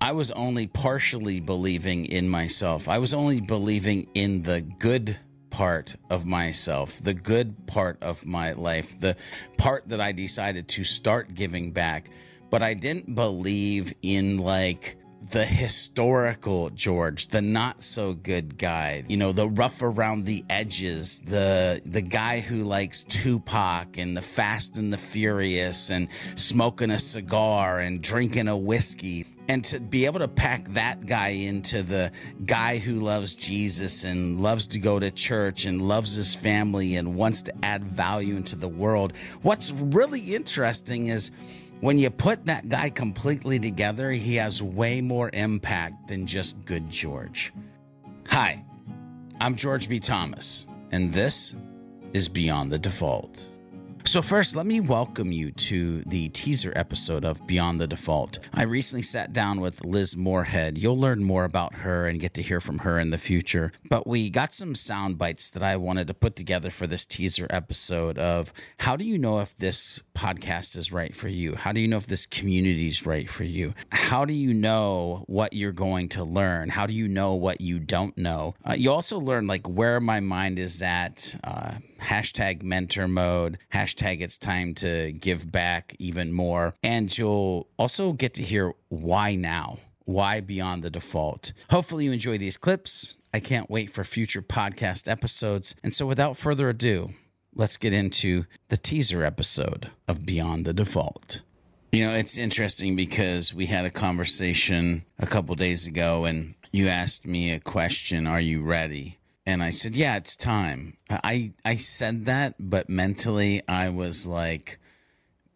I was only partially believing in myself. I was only believing in the good part of myself, the good part of my life, the part that I decided to start giving back. But I didn't believe in like the historical George, the not so good guy, you know, the rough around the edges, the the guy who likes Tupac and the Fast and the Furious and smoking a cigar and drinking a whiskey. And to be able to pack that guy into the guy who loves Jesus and loves to go to church and loves his family and wants to add value into the world. What's really interesting is when you put that guy completely together, he has way more impact than just good George. Hi, I'm George B. Thomas, and this is Beyond the Default. So, first, let me welcome you to the teaser episode of Beyond the Default. I recently sat down with Liz Moorhead. You'll learn more about her and get to hear from her in the future. But we got some sound bites that I wanted to put together for this teaser episode of how do you know if this podcast is right for you? How do you know if this community is right for you? How do you know what you're going to learn? How do you know what you don't know? Uh, you also learn like where my mind is at. Uh, hashtag mentor mode, hashtag it's time to give back even more. And you'll also get to hear why now. Why beyond the default? Hopefully, you enjoy these clips. I can't wait for future podcast episodes. And so, without further ado, let's get into the teaser episode of Beyond the Default. You know, it's interesting because we had a conversation a couple days ago and you asked me a question Are you ready? And I said, "Yeah, it's time." I I said that, but mentally I was like,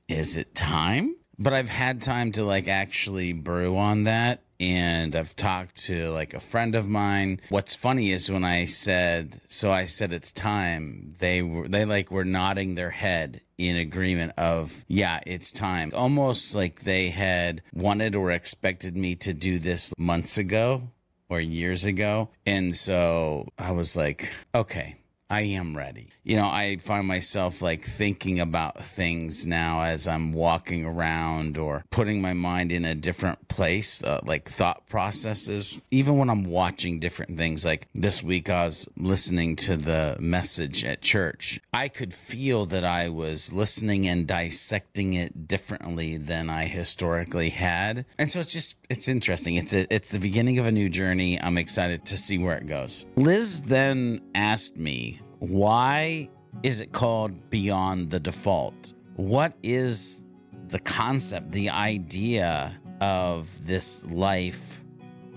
"Is it time?" But I've had time to like actually brew on that and I've talked to like a friend of mine. What's funny is when I said, so I said it's time, they were they like were nodding their head in agreement of, yeah, it's time. Almost like they had wanted or expected me to do this months ago or years ago. And so I was like, okay, I am ready. You know, I find myself like thinking about things now as I'm walking around or putting my mind in a different place, uh, like thought processes. Even when I'm watching different things, like this week I was listening to the message at church. I could feel that I was listening and dissecting it differently than I historically had. And so it's just, it's interesting. It's a, it's the beginning of a new journey. I'm excited to see where it goes. Liz then asked me why is it called Beyond the Default? What is the concept, the idea of this life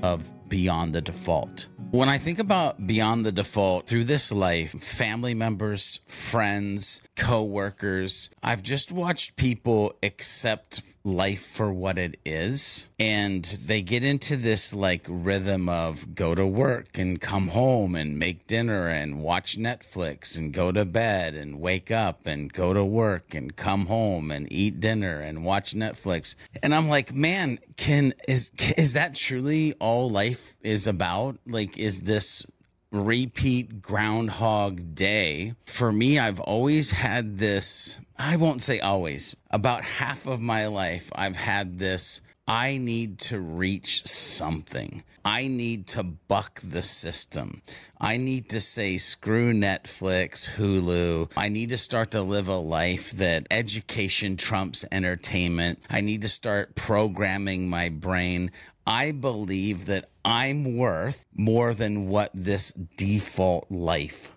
of beyond the default? When I think about beyond the default through this life, family members, friends, co-workers, I've just watched people accept life for what it is and they get into this like rhythm of go to work and come home and make dinner and watch Netflix and go to bed and wake up and go to work and come home and eat dinner and watch Netflix. And I'm like, man, can is is that truly all life is about? Like is this repeat groundhog day for me i've always had this i won't say always about half of my life i've had this I need to reach something. I need to buck the system. I need to say, screw Netflix, Hulu. I need to start to live a life that education trumps entertainment. I need to start programming my brain. I believe that I'm worth more than what this default life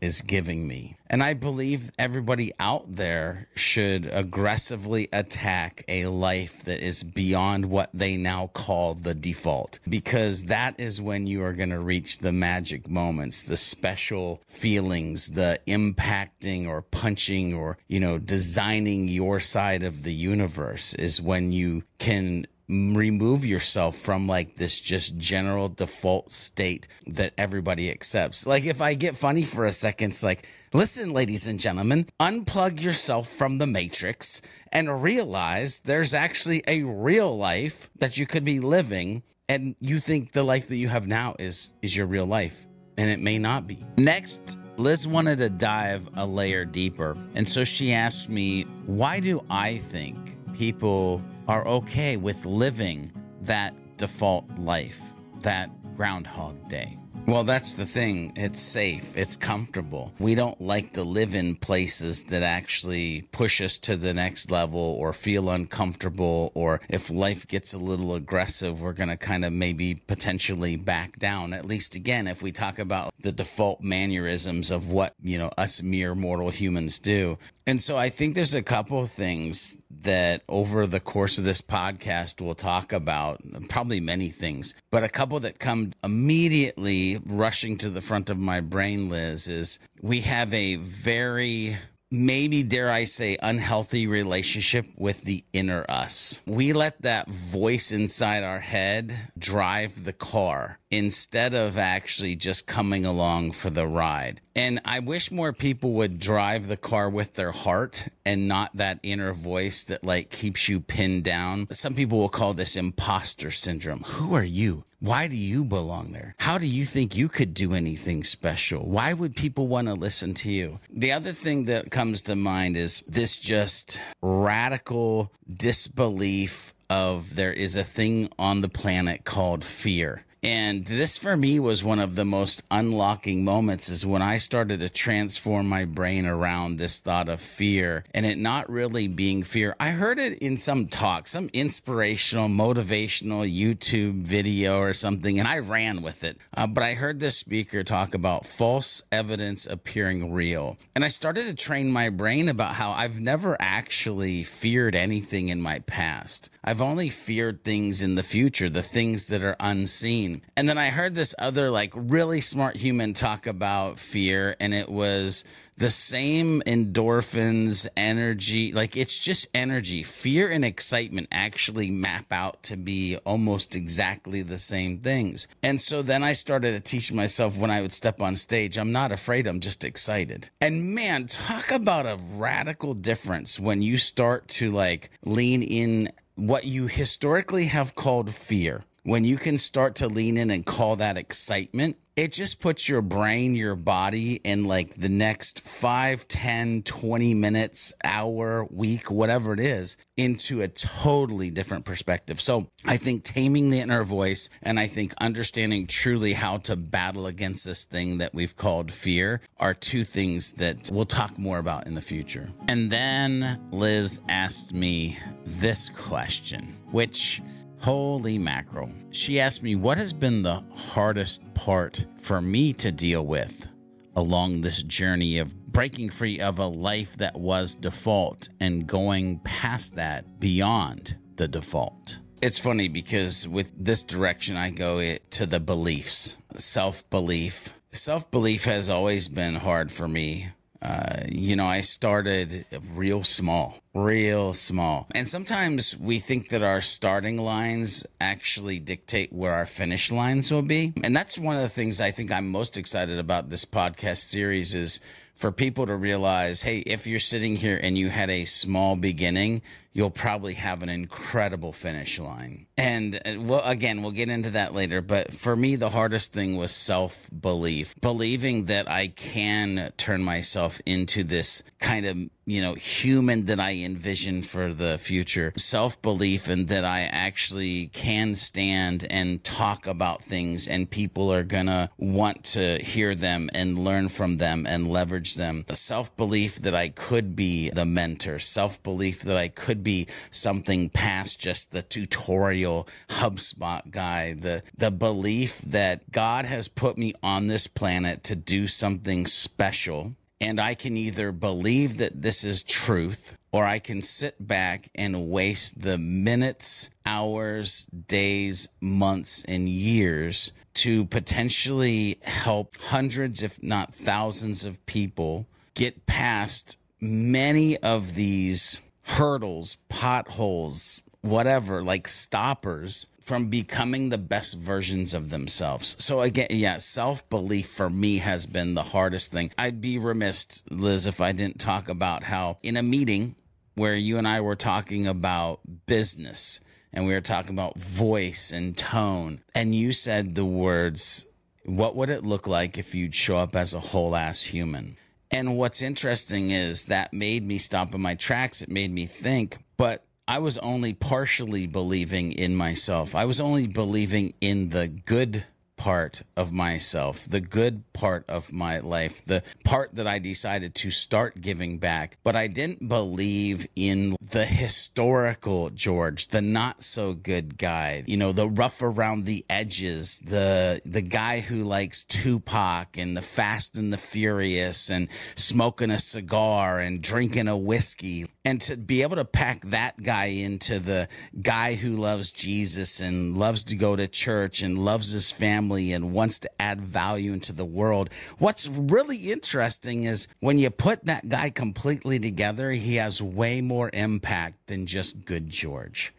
is giving me. And I believe everybody out there should aggressively attack a life that is beyond what they now call the default, because that is when you are going to reach the magic moments, the special feelings, the impacting or punching or, you know, designing your side of the universe is when you can remove yourself from like this just general default state that everybody accepts. Like if I get funny for a second, it's like, listen, ladies and gentlemen, unplug yourself from the matrix and realize there's actually a real life that you could be living and you think the life that you have now is is your real life and it may not be. Next, Liz wanted to dive a layer deeper. And so she asked me, why do I think people are okay with living that default life, that Groundhog Day. Well, that's the thing. It's safe. It's comfortable. We don't like to live in places that actually push us to the next level or feel uncomfortable. Or if life gets a little aggressive, we're going to kind of maybe potentially back down. At least, again, if we talk about the default mannerisms of what, you know, us mere mortal humans do. And so I think there's a couple of things that over the course of this podcast we'll talk about, probably many things, but a couple that come immediately rushing to the front of my brain, Liz, is we have a very maybe dare I say unhealthy relationship with the inner us. We let that voice inside our head drive the car instead of actually just coming along for the ride. And I wish more people would drive the car with their heart and not that inner voice that like keeps you pinned down. Some people will call this imposter syndrome. Who are you? Why do you belong there? How do you think you could do anything special? Why would people want to listen to you? The other thing that comes to mind is this just radical disbelief of there is a thing on the planet called fear. And this for me was one of the most unlocking moments is when I started to transform my brain around this thought of fear and it not really being fear. I heard it in some talk, some inspirational, motivational YouTube video or something, and I ran with it. Uh, but I heard this speaker talk about false evidence appearing real. And I started to train my brain about how I've never actually feared anything in my past. I've only feared things in the future, the things that are unseen. And then I heard this other like really smart human talk about fear and it was the same endorphins, energy, like it's just energy. Fear and excitement actually map out to be almost exactly the same things. And so then I started to teach myself when I would step on stage, I'm not afraid, I'm just excited. And man, talk about a radical difference when you start to like lean in what you historically have called fear when you can start to lean in and call that excitement, it just puts your brain, your body in like the next 5, 10, 20 minutes, hour, week, whatever it is, into a totally different perspective. So I think taming the inner voice and I think understanding truly how to battle against this thing that we've called fear are two things that we'll talk more about in the future. And then Liz asked me this question, which Holy mackerel. She asked me what has been the hardest part for me to deal with along this journey of breaking free of a life that was default and going past that beyond the default. It's funny because with this direction, I go to the beliefs, self belief. Self belief has always been hard for me. Uh, you know, I started real small, real small. And sometimes we think that our starting lines actually dictate where our finish lines will be. And that's one of the things I think I'm most excited about this podcast series is for people to realize, hey, if you're sitting here and you had a small beginning, you'll probably have an incredible finish line. And uh, well, again, we'll get into that later. But for me, the hardest thing was self belief, believing that I can turn myself into this kind of you know, human that I envision for the future, self belief, and that I actually can stand and talk about things, and people are gonna want to hear them and learn from them and leverage them. The self belief that I could be the mentor, self belief that I could be something past just the tutorial HubSpot guy, the, the belief that God has put me on this planet to do something special and I can either believe that this is truth or I can sit back and waste the minutes, hours, days, months, and years to potentially help hundreds, if not thousands, of people get past many of these hurdles, potholes, whatever, like stoppers from becoming the best versions of themselves. So again, yeah, self-belief for me has been the hardest thing. I'd be remiss, Liz, if I didn't talk about how in a meeting where you and I were talking about business and we were talking about voice and tone and you said the words, what would it look like if you'd show up as a whole ass human? And what's interesting is that made me stop in my tracks. It made me think, but I was only partially believing in myself. I was only believing in the good part of myself, the good part of my life, the part that I decided to start giving back. But I didn't believe in the historical George, the not so good guy, you know, the rough around the edges, the the guy who likes Tupac and the Fast and the Furious and smoking a cigar and drinking a whiskey. And to be able to pack that guy into the guy who loves Jesus and loves to go to church and loves his family and wants to add value into the world. What's really interesting is when you put that guy completely together, he has way more impact than just good George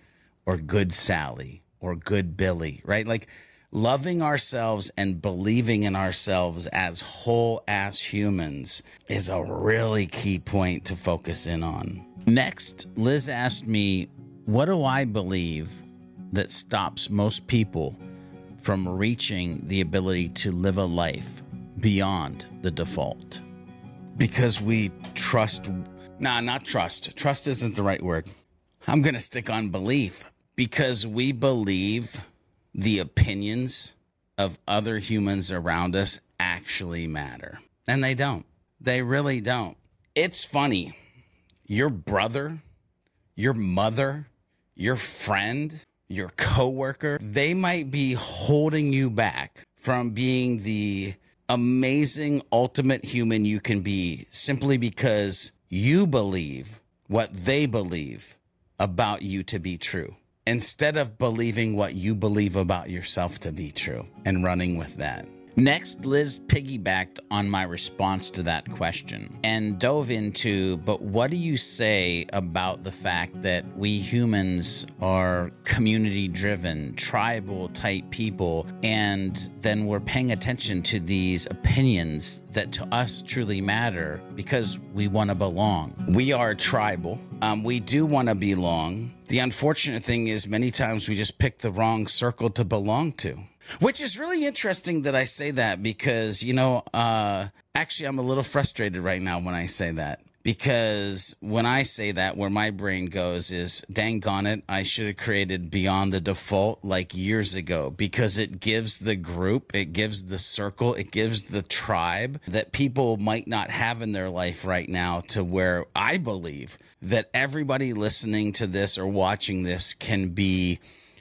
or good Sally or good Billy, right? Like loving ourselves and believing in ourselves as whole ass humans is a really key point to focus in on. Next, Liz asked me, What do I believe that stops most people from reaching the ability to live a life beyond the default? Because we trust, nah, not trust. Trust isn't the right word. I'm going to stick on belief because we believe the opinions of other humans around us actually matter. And they don't. They really don't. It's funny your brother, your mother, your friend, your coworker, they might be holding you back from being the amazing ultimate human you can be simply because you believe what they believe about you to be true instead of believing what you believe about yourself to be true and running with that. Next, Liz piggybacked on my response to that question and dove into, but what do you say about the fact that we humans are community driven, tribal type people, and then we're paying attention to these opinions that to us truly matter because we want to belong? We are tribal. Um, we do want to belong. The unfortunate thing is, many times we just pick the wrong circle to belong to. Which is really interesting that I say that because, you know, uh, actually, I'm a little frustrated right now when I say that. Because when I say that, where my brain goes is, dang on it, I should have created Beyond the Default like years ago because it gives the group, it gives the circle, it gives the tribe that people might not have in their life right now to where I believe that everybody listening to this or watching this can be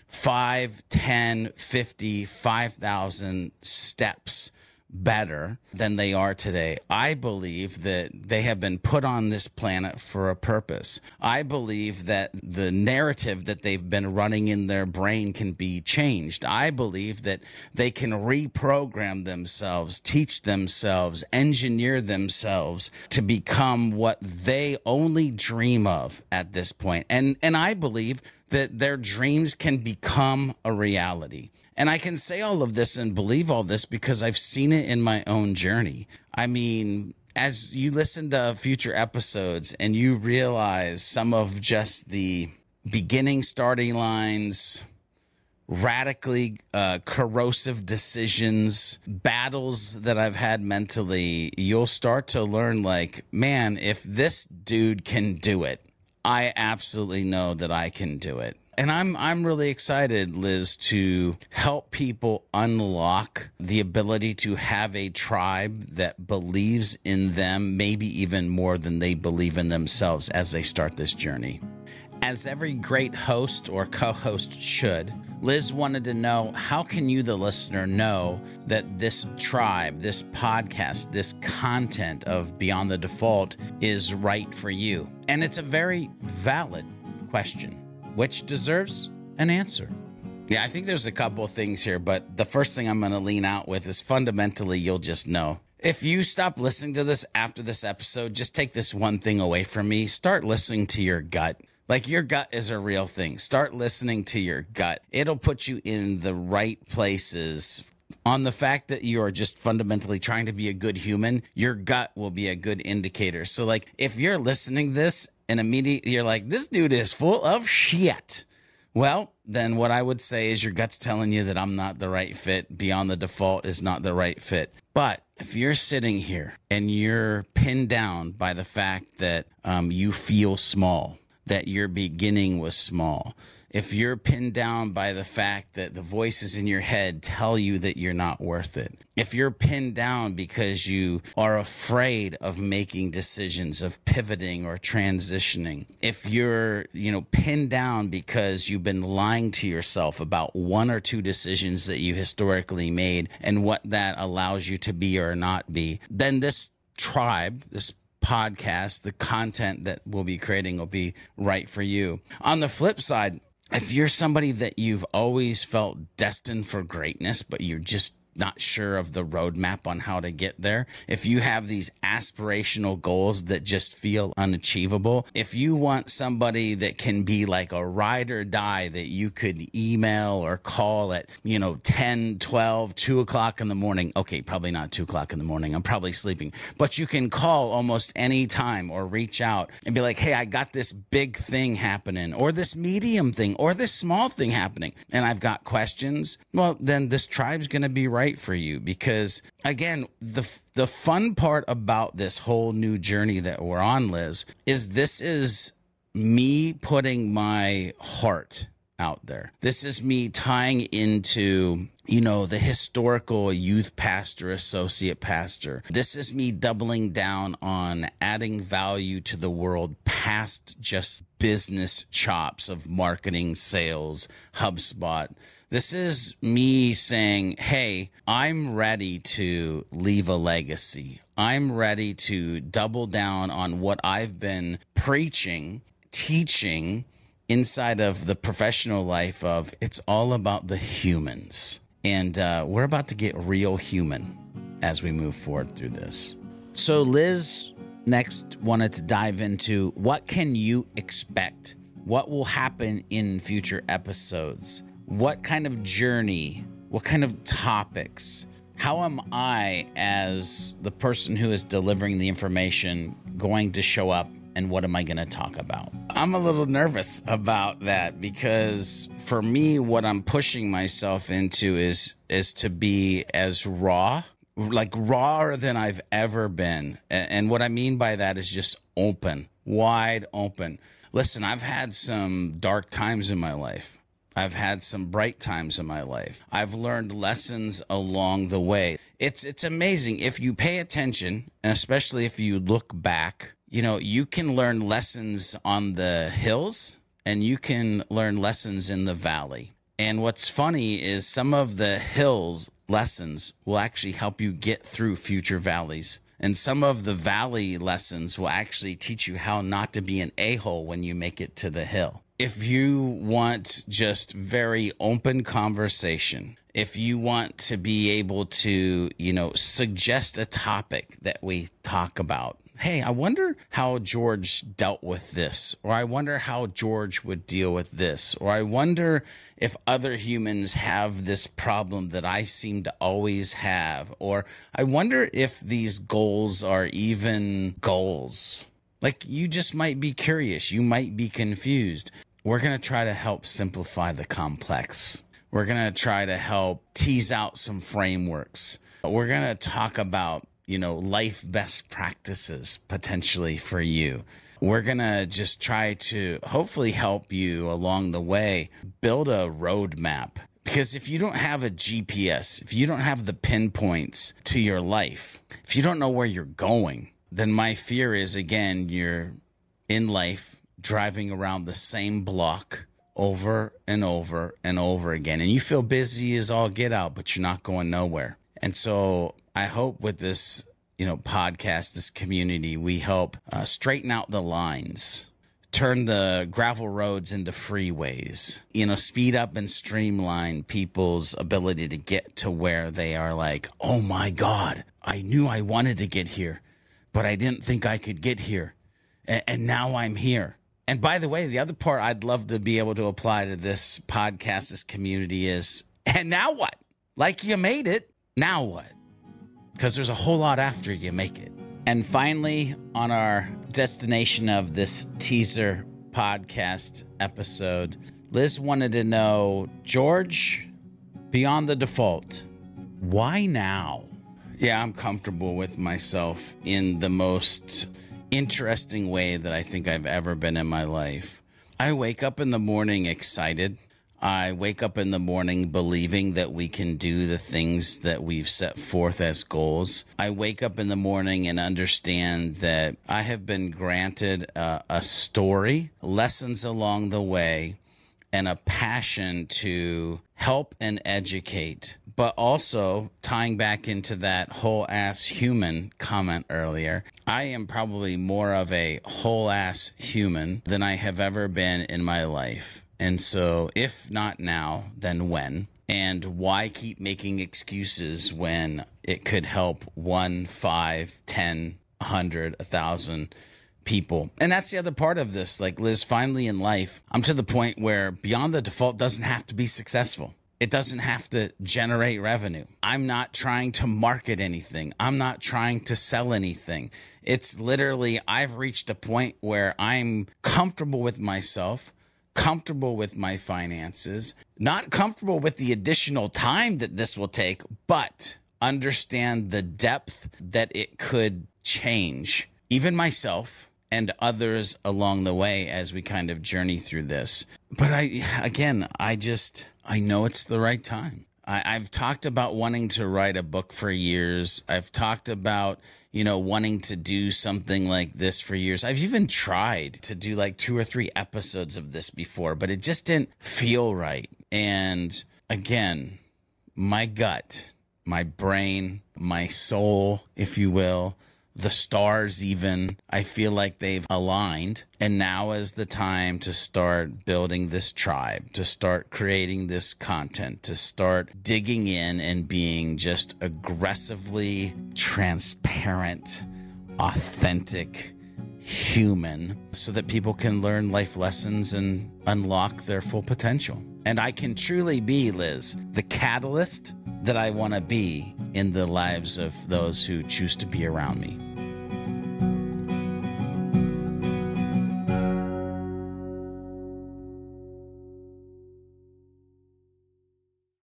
5, 10, 50, 5,000 steps better than they are today. I believe that they have been put on this planet for a purpose. I believe that the narrative that they've been running in their brain can be changed. I believe that they can reprogram themselves, teach themselves, engineer themselves to become what they only dream of at this point. And and I believe that their dreams can become a reality. And I can say all of this and believe all this because I've seen it in my own journey. I mean, as you listen to future episodes and you realize some of just the beginning starting lines, radically uh, corrosive decisions, battles that I've had mentally, you'll start to learn like, man, if this dude can do it, I absolutely know that I can do it. And I'm I'm really excited, Liz, to help people unlock the ability to have a tribe that believes in them, maybe even more than they believe in themselves as they start this journey. As every great host or co-host should, Liz wanted to know how can you the listener know that this tribe, this podcast, this content of Beyond the Default is right for you? And it's a very valid question, which deserves an answer. Yeah, I think there's a couple things here, but the first thing I'm going to lean out with is fundamentally, you'll just know. If you stop listening to this after this episode, just take this one thing away from me. Start listening to your gut. Like your gut is a real thing. Start listening to your gut. It'll put you in the right places on the fact that you are just fundamentally trying to be a good human, your gut will be a good indicator. So like if you're listening this and immediately you're like, this dude is full of shit. Well, then what I would say is your gut's telling you that I'm not the right fit. Beyond the default is not the right fit. But if you're sitting here and you're pinned down by the fact that um, you feel small, that your beginning was small, if you're pinned down by the fact that the voices in your head tell you that you're not worth it, if you're pinned down because you are afraid of making decisions, of pivoting or transitioning, if you're, you know, pinned down because you've been lying to yourself about one or two decisions that you historically made and what that allows you to be or not be, then this tribe, this podcast, the content that we'll be creating will be right for you. On the flip side, if you're somebody that you've always felt destined for greatness, but you're just not sure of the roadmap on how to get there, if you have these aspirational goals that just feel unachievable, if you want somebody that can be like a ride or die that you could email or call at, you know, 10, 12, 2 o'clock in the morning. Okay, probably not 2 o'clock in the morning. I'm probably sleeping. But you can call almost any time or reach out and be like, hey, I got this big thing happening or this medium thing or this small thing happening and I've got questions. Well, then this tribe's going to be right for you because again, the the fun part about this whole new journey that we're on, Liz, is this is me putting my heart out there. This is me tying into, you know, the historical youth pastor, associate pastor. This is me doubling down on adding value to the world past just business chops of marketing, sales, HubSpot this is me saying, hey, I'm ready to leave a legacy. I'm ready to double down on what I've been preaching, teaching inside of the professional life of it's all about the humans. And uh, we're about to get real human as we move forward through this. So, Liz next wanted to dive into what can you expect? What will happen in future episodes? What kind of journey, what kind of topics, how am I, as the person who is delivering the information, going to show up and what am I going to talk about? I'm a little nervous about that because for me, what I'm pushing myself into is is to be as raw, like rawer than I've ever been. And what I mean by that is just open, wide open. Listen, I've had some dark times in my life. I've had some bright times in my life. I've learned lessons along the way. It's it's amazing if you pay attention, and especially if you look back, you know, you can learn lessons on the hills and you can learn lessons in the valley. And what's funny is some of the hills lessons will actually help you get through future valleys. And some of the valley lessons will actually teach you how not to be an a hole when you make it to the hill if you want just very open conversation, if you want to be able to, you know, suggest a topic that we talk about, hey, I wonder how George dealt with this, or I wonder how George would deal with this, or I wonder if other humans have this problem that I seem to always have, or I wonder if these goals are even goals. Like you just might be curious, you might be confused. We're going to try to help simplify the complex. We're going to try to help tease out some frameworks. We're going to talk about, you know, life best practices potentially for you. We're going to just try to hopefully help you along the way build a roadmap. Because if you don't have a GPS, if you don't have the pinpoints to your life, if you don't know where you're going, then my fear is again, you're in life, driving around the same block over and over and over again. And you feel busy as all get out, but you're not going nowhere. And so I hope with this, you know, podcast, this community, we help uh, straighten out the lines, turn the gravel roads into freeways, you know, speed up and streamline people's ability to get to where they are like, oh my God, I knew I wanted to get here, but I didn't think I could get here. and now I'm here. And by the way, the other part I'd love to be able to apply to this podcast, this community is, and now what? Like you made it, now what? Because there's a whole lot after you make it. And finally, on our destination of this teaser podcast episode, Liz wanted to know George, beyond the default, why now? Yeah, I'm comfortable with myself in the most interesting way that I think I've ever been in my life. I wake up in the morning excited. I wake up in the morning believing that we can do the things that we've set forth as goals. I wake up in the morning and understand that I have been granted a, a story, lessons along the way, and a passion to help and educate, but also tying back into that whole ass human comment earlier. I am probably more of a whole ass human than I have ever been in my life. And so, if not now, then when? And why keep making excuses when it could help one, five, ten, hundred, a thousand people? And that's the other part of this. Like, Liz, finally in life, I'm to the point where beyond the default doesn't have to be successful. It doesn't have to generate revenue. I'm not trying to market anything. I'm not trying to sell anything. It's literally, I've reached a point where I'm comfortable with myself comfortable with my finances, not comfortable with the additional time that this will take, but understand the depth that it could change, even myself and others along the way as we kind of journey through this. But I, again, I just, I know it's the right time. I, I've talked about wanting to write a book for years. I've talked about you know, wanting to do something like this for years. I've even tried to do like two or three episodes of this before, but it just didn't feel right. And again, my gut, my brain, my soul, if you will, the stars even i feel like they've aligned. And now is the time to start building this tribe to start creating this content to start digging in and being just aggressively transparent authentic human so that people can learn life lessons and unlock their full potential. And i can truly be liz the catalyst that i want to be in the lives of those who choose to be around me